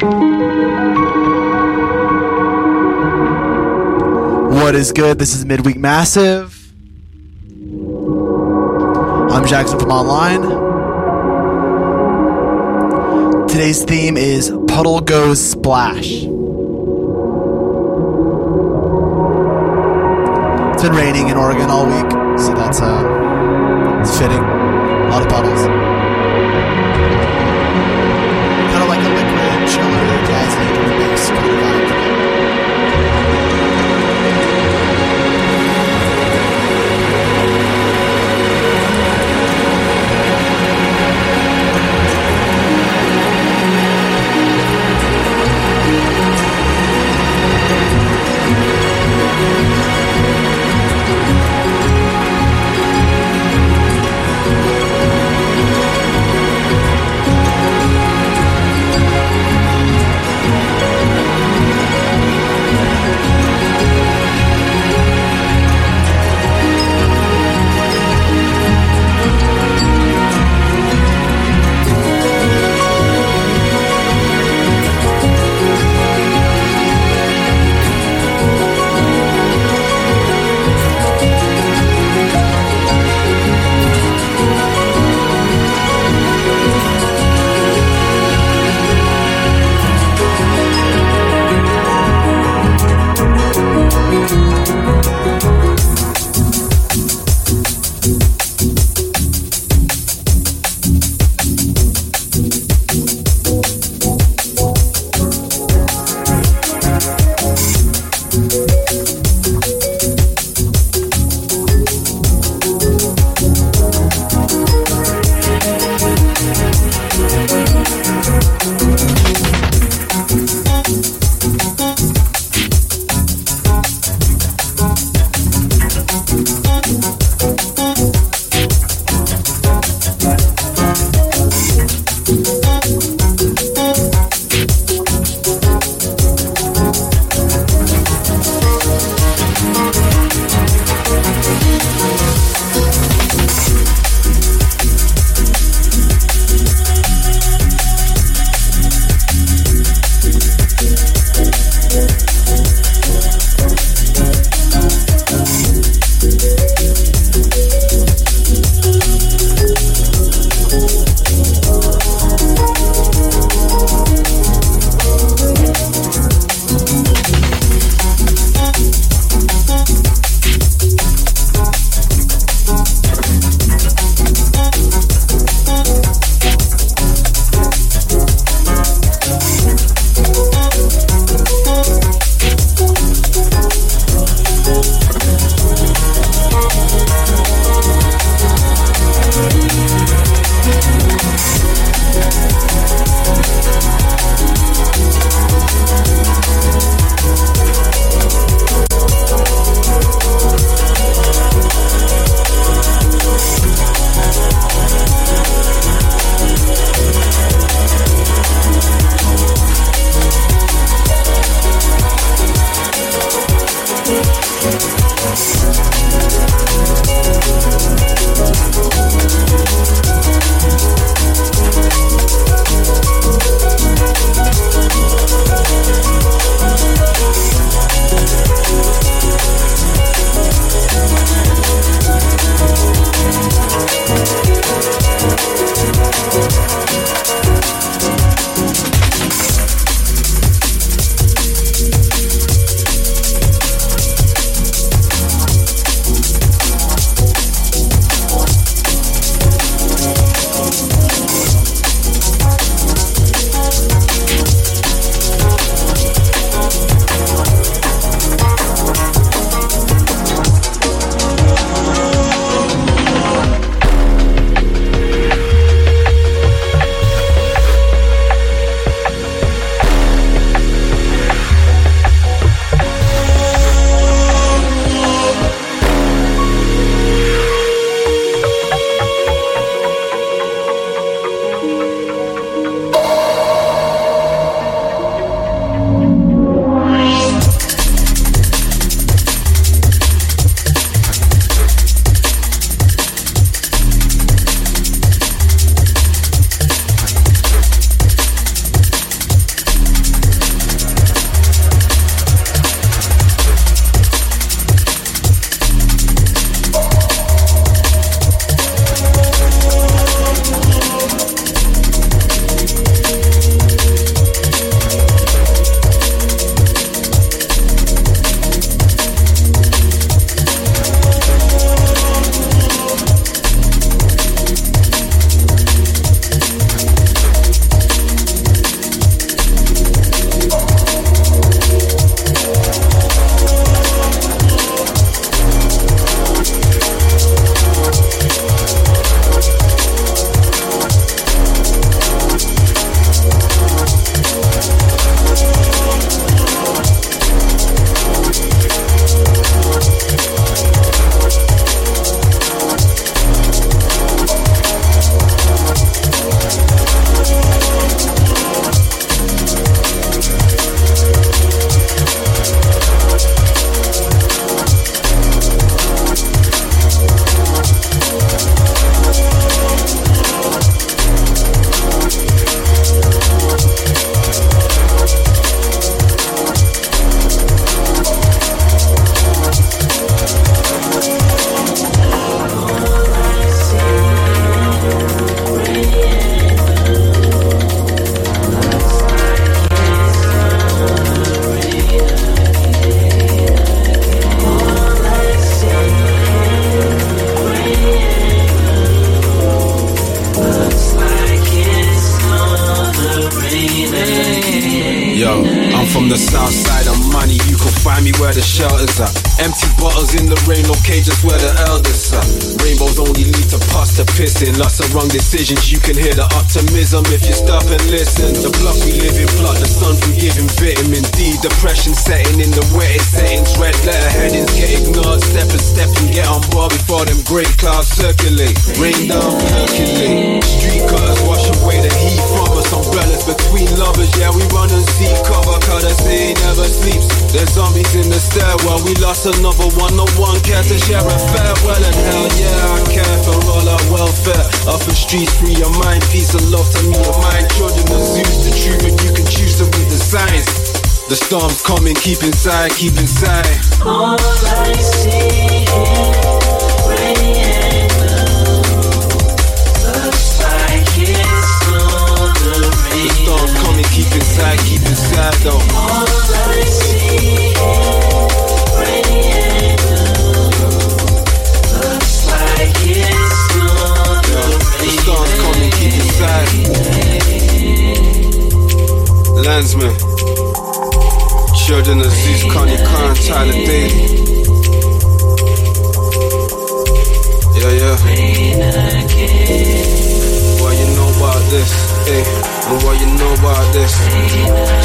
What is good? This is Midweek Massive. I'm Jackson from online. Today's theme is Puddle Goes Splash. It's been raining in Oregon all week, so that's uh, it's fitting. A lot of puddles. Kind of the your mind, peace and love to me, your mind. Children Zeus, the truth, and you can choose to the signs. The storm's coming, keep inside, keep inside. All I see keep inside, keep inside though. Coming, keep. Landsman. Children of Zeus, Konny Kon, Tyler Daley. Yeah, yeah. What you know about this? Hey, and what you know about this?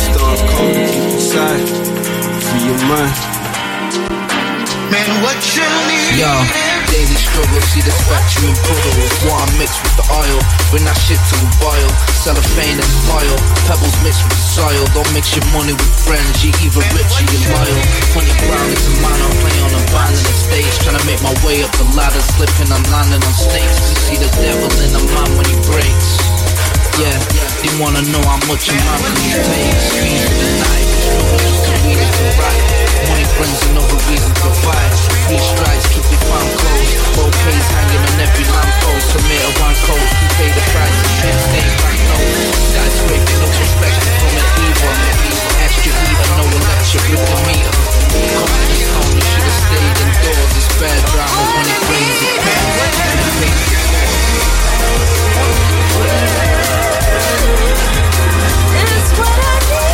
Storms coming, keep inside. Free your mind. Man, what you need? Yo, daily struggle, see the spectrum in puddles. Water mixed with the oil, bring that shit to a boil. Cellophane and pile, pebbles mixed with the soil. Don't mix your money with friends, you either rich or you loyal. Funny ground is a man, I'm playing on a band in the stage. Trying to make my way up the ladder, slipping and landing on snakes. You see the devil in a man when he breaks. Yeah, they wanna know how much a man can take. Squeeze the knife, struggle just to read it right. Money brings another reason to fight. Three strikes, keep your farm closed. Bouquets hanging on every lamppost. Tomato one coat, you pay the price. Can't stay back, no. Skyscraping, no respect from an evil. Extra heater, no electric with the meter. Coming this home, you should've stayed indoors. It's bad drama when it rains, it pours. It's what I Man,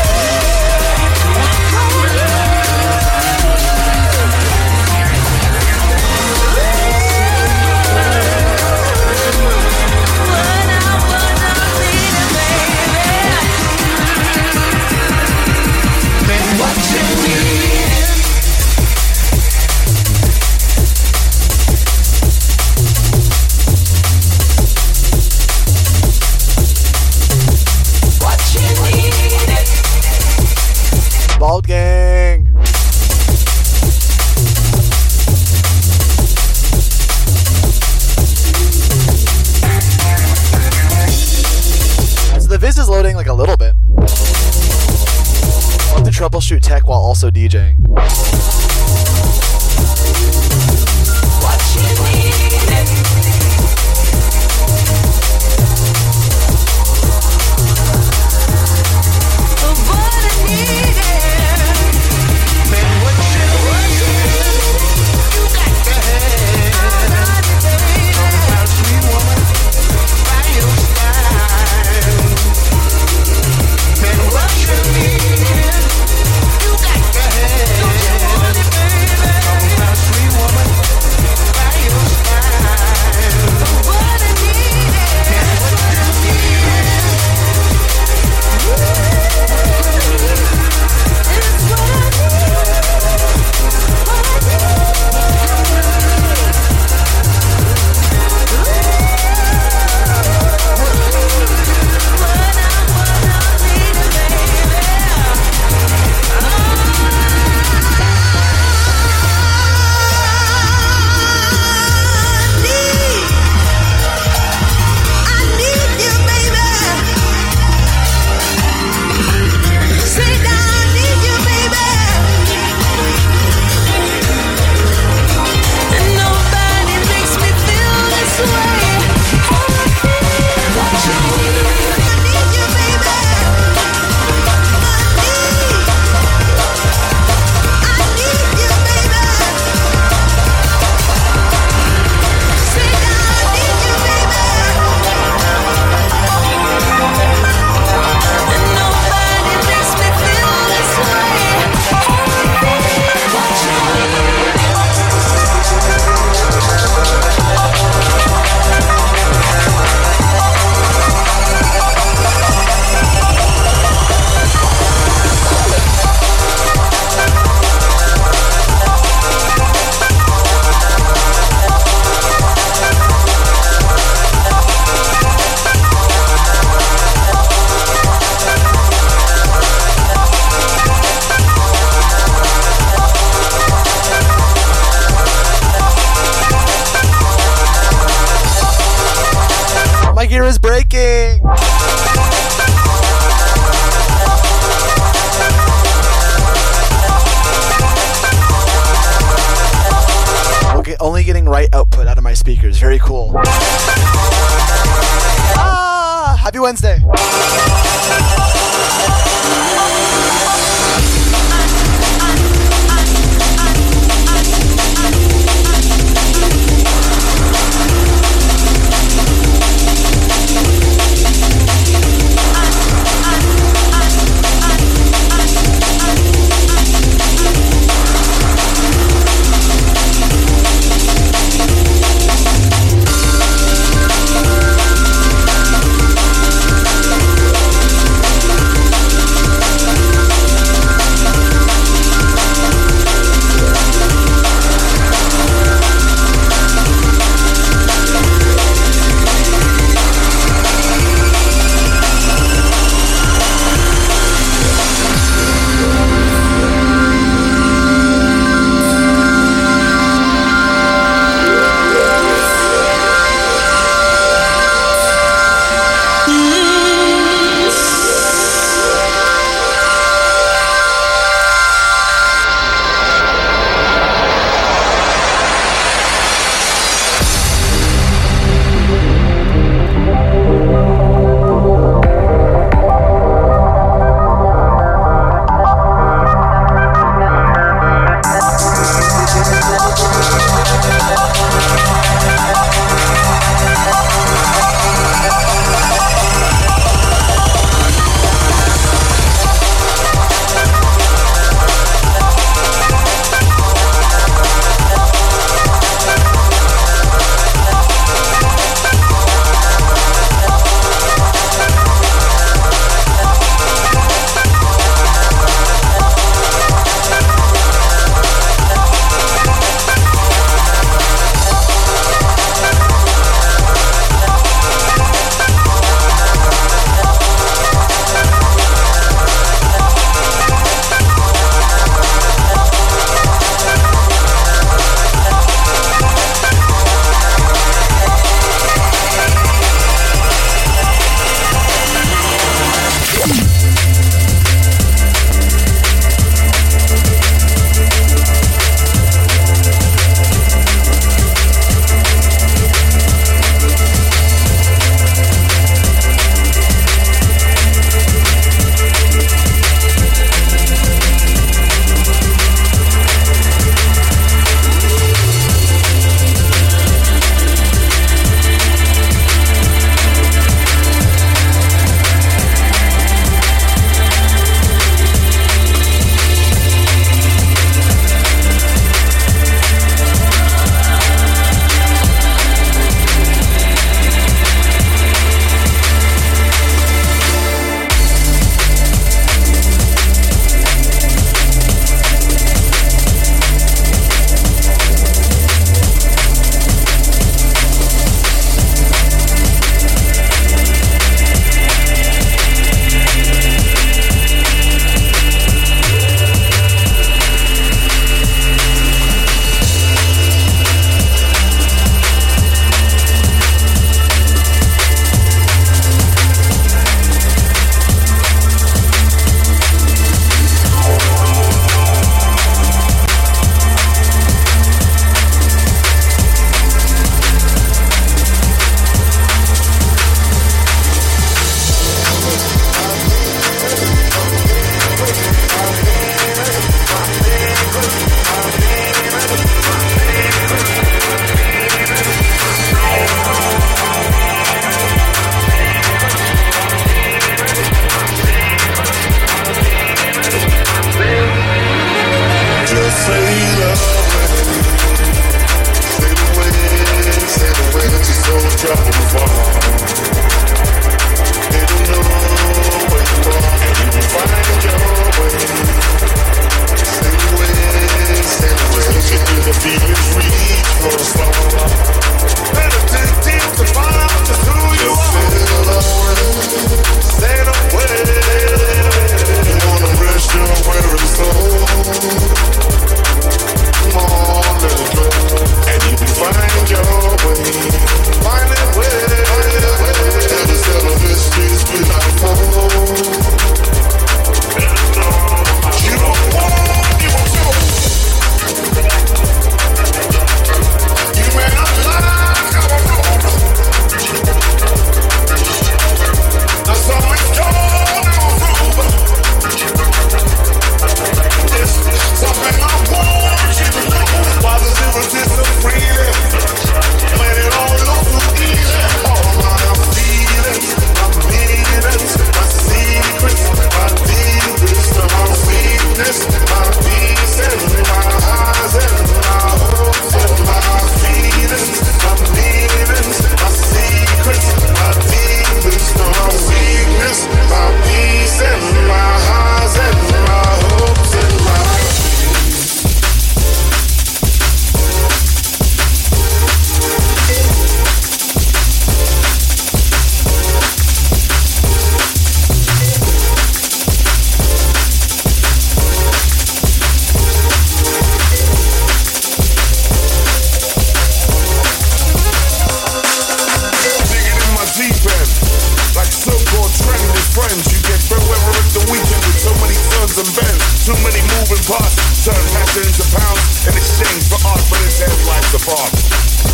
exchange for art, but it's hell life's apart.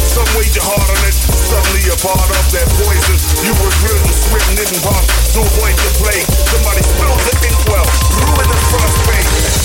Some wage your heart on it, suddenly you're part of their poison. You was written, written in parts to avoid the plague. Somebody spilled the inkwell, ruin the first page.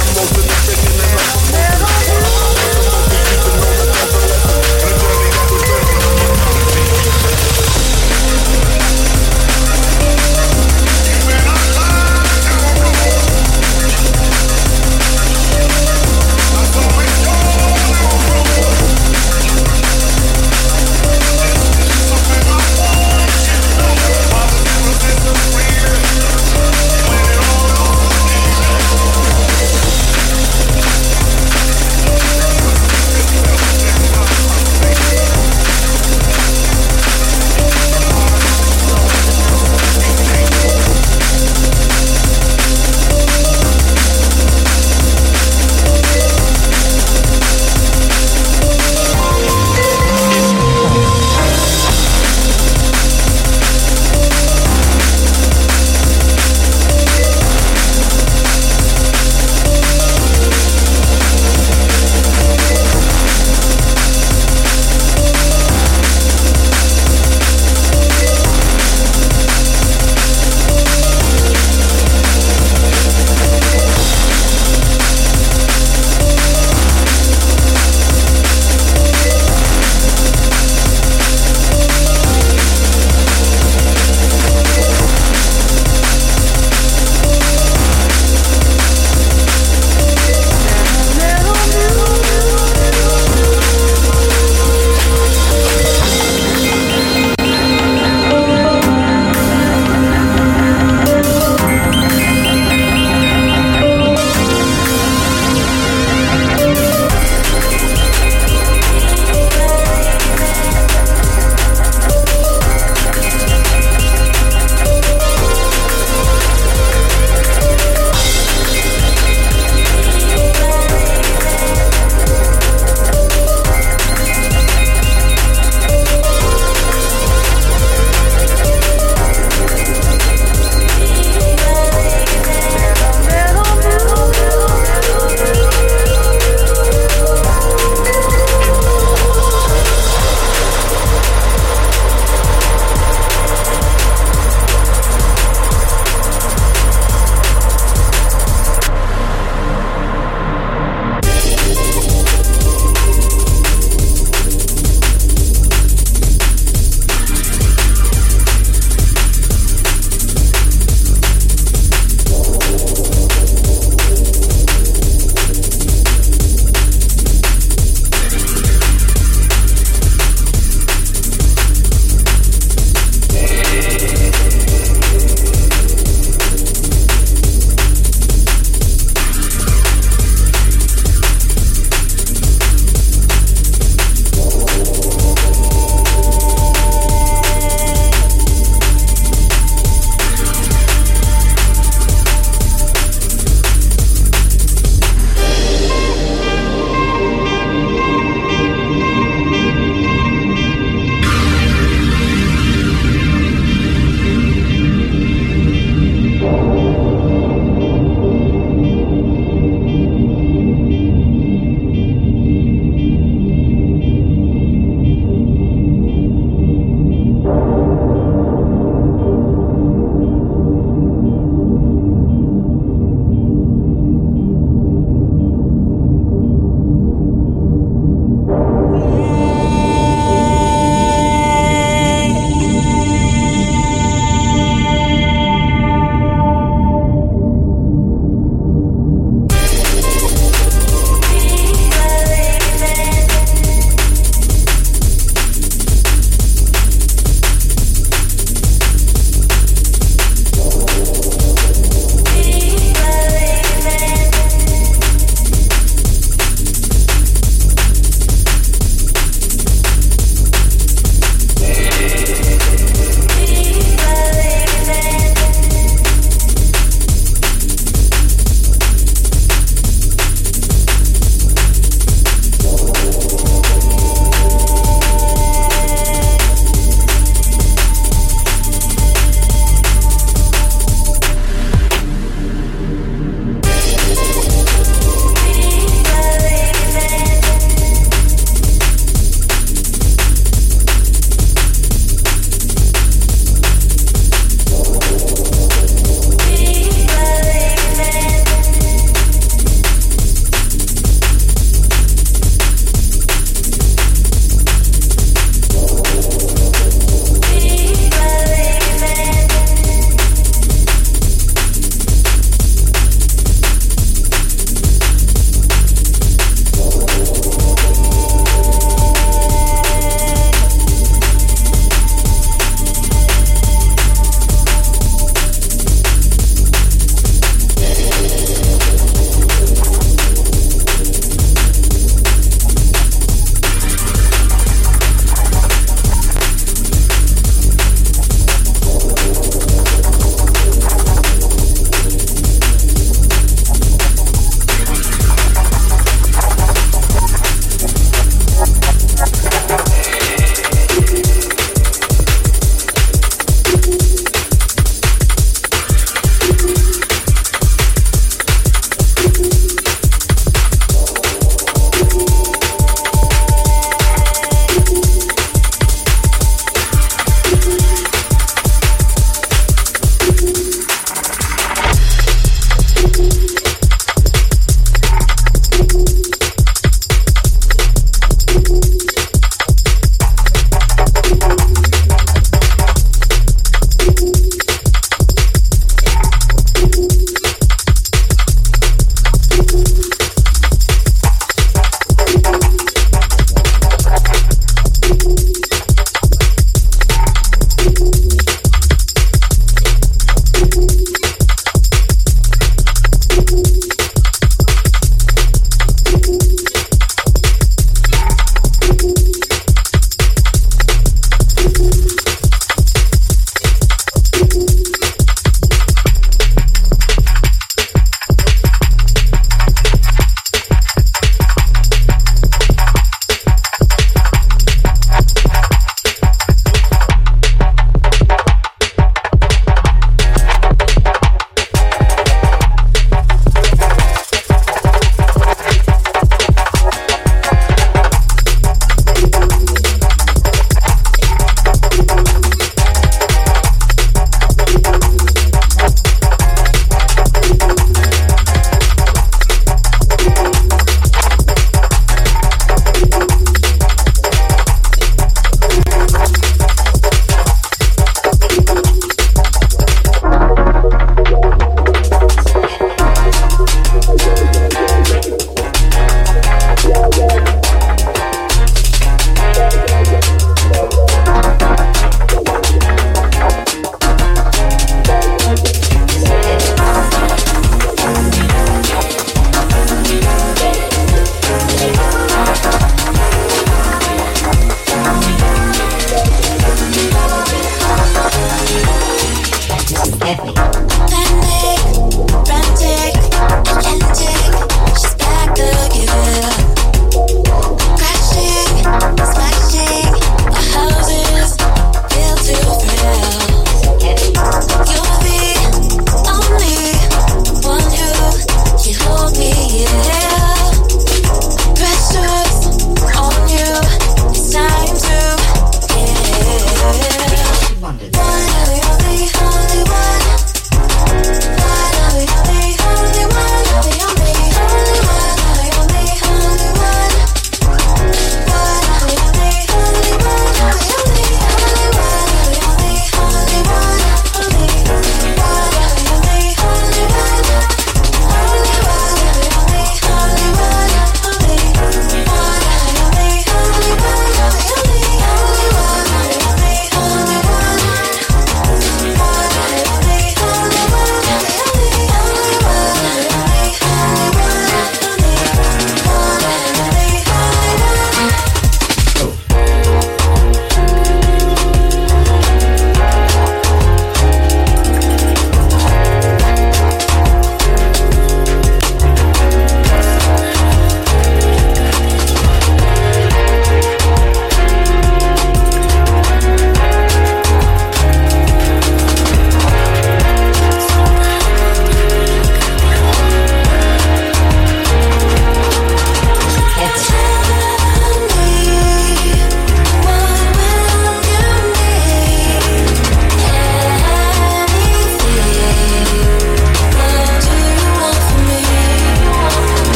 I'm moving the chicken and I'm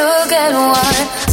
to get what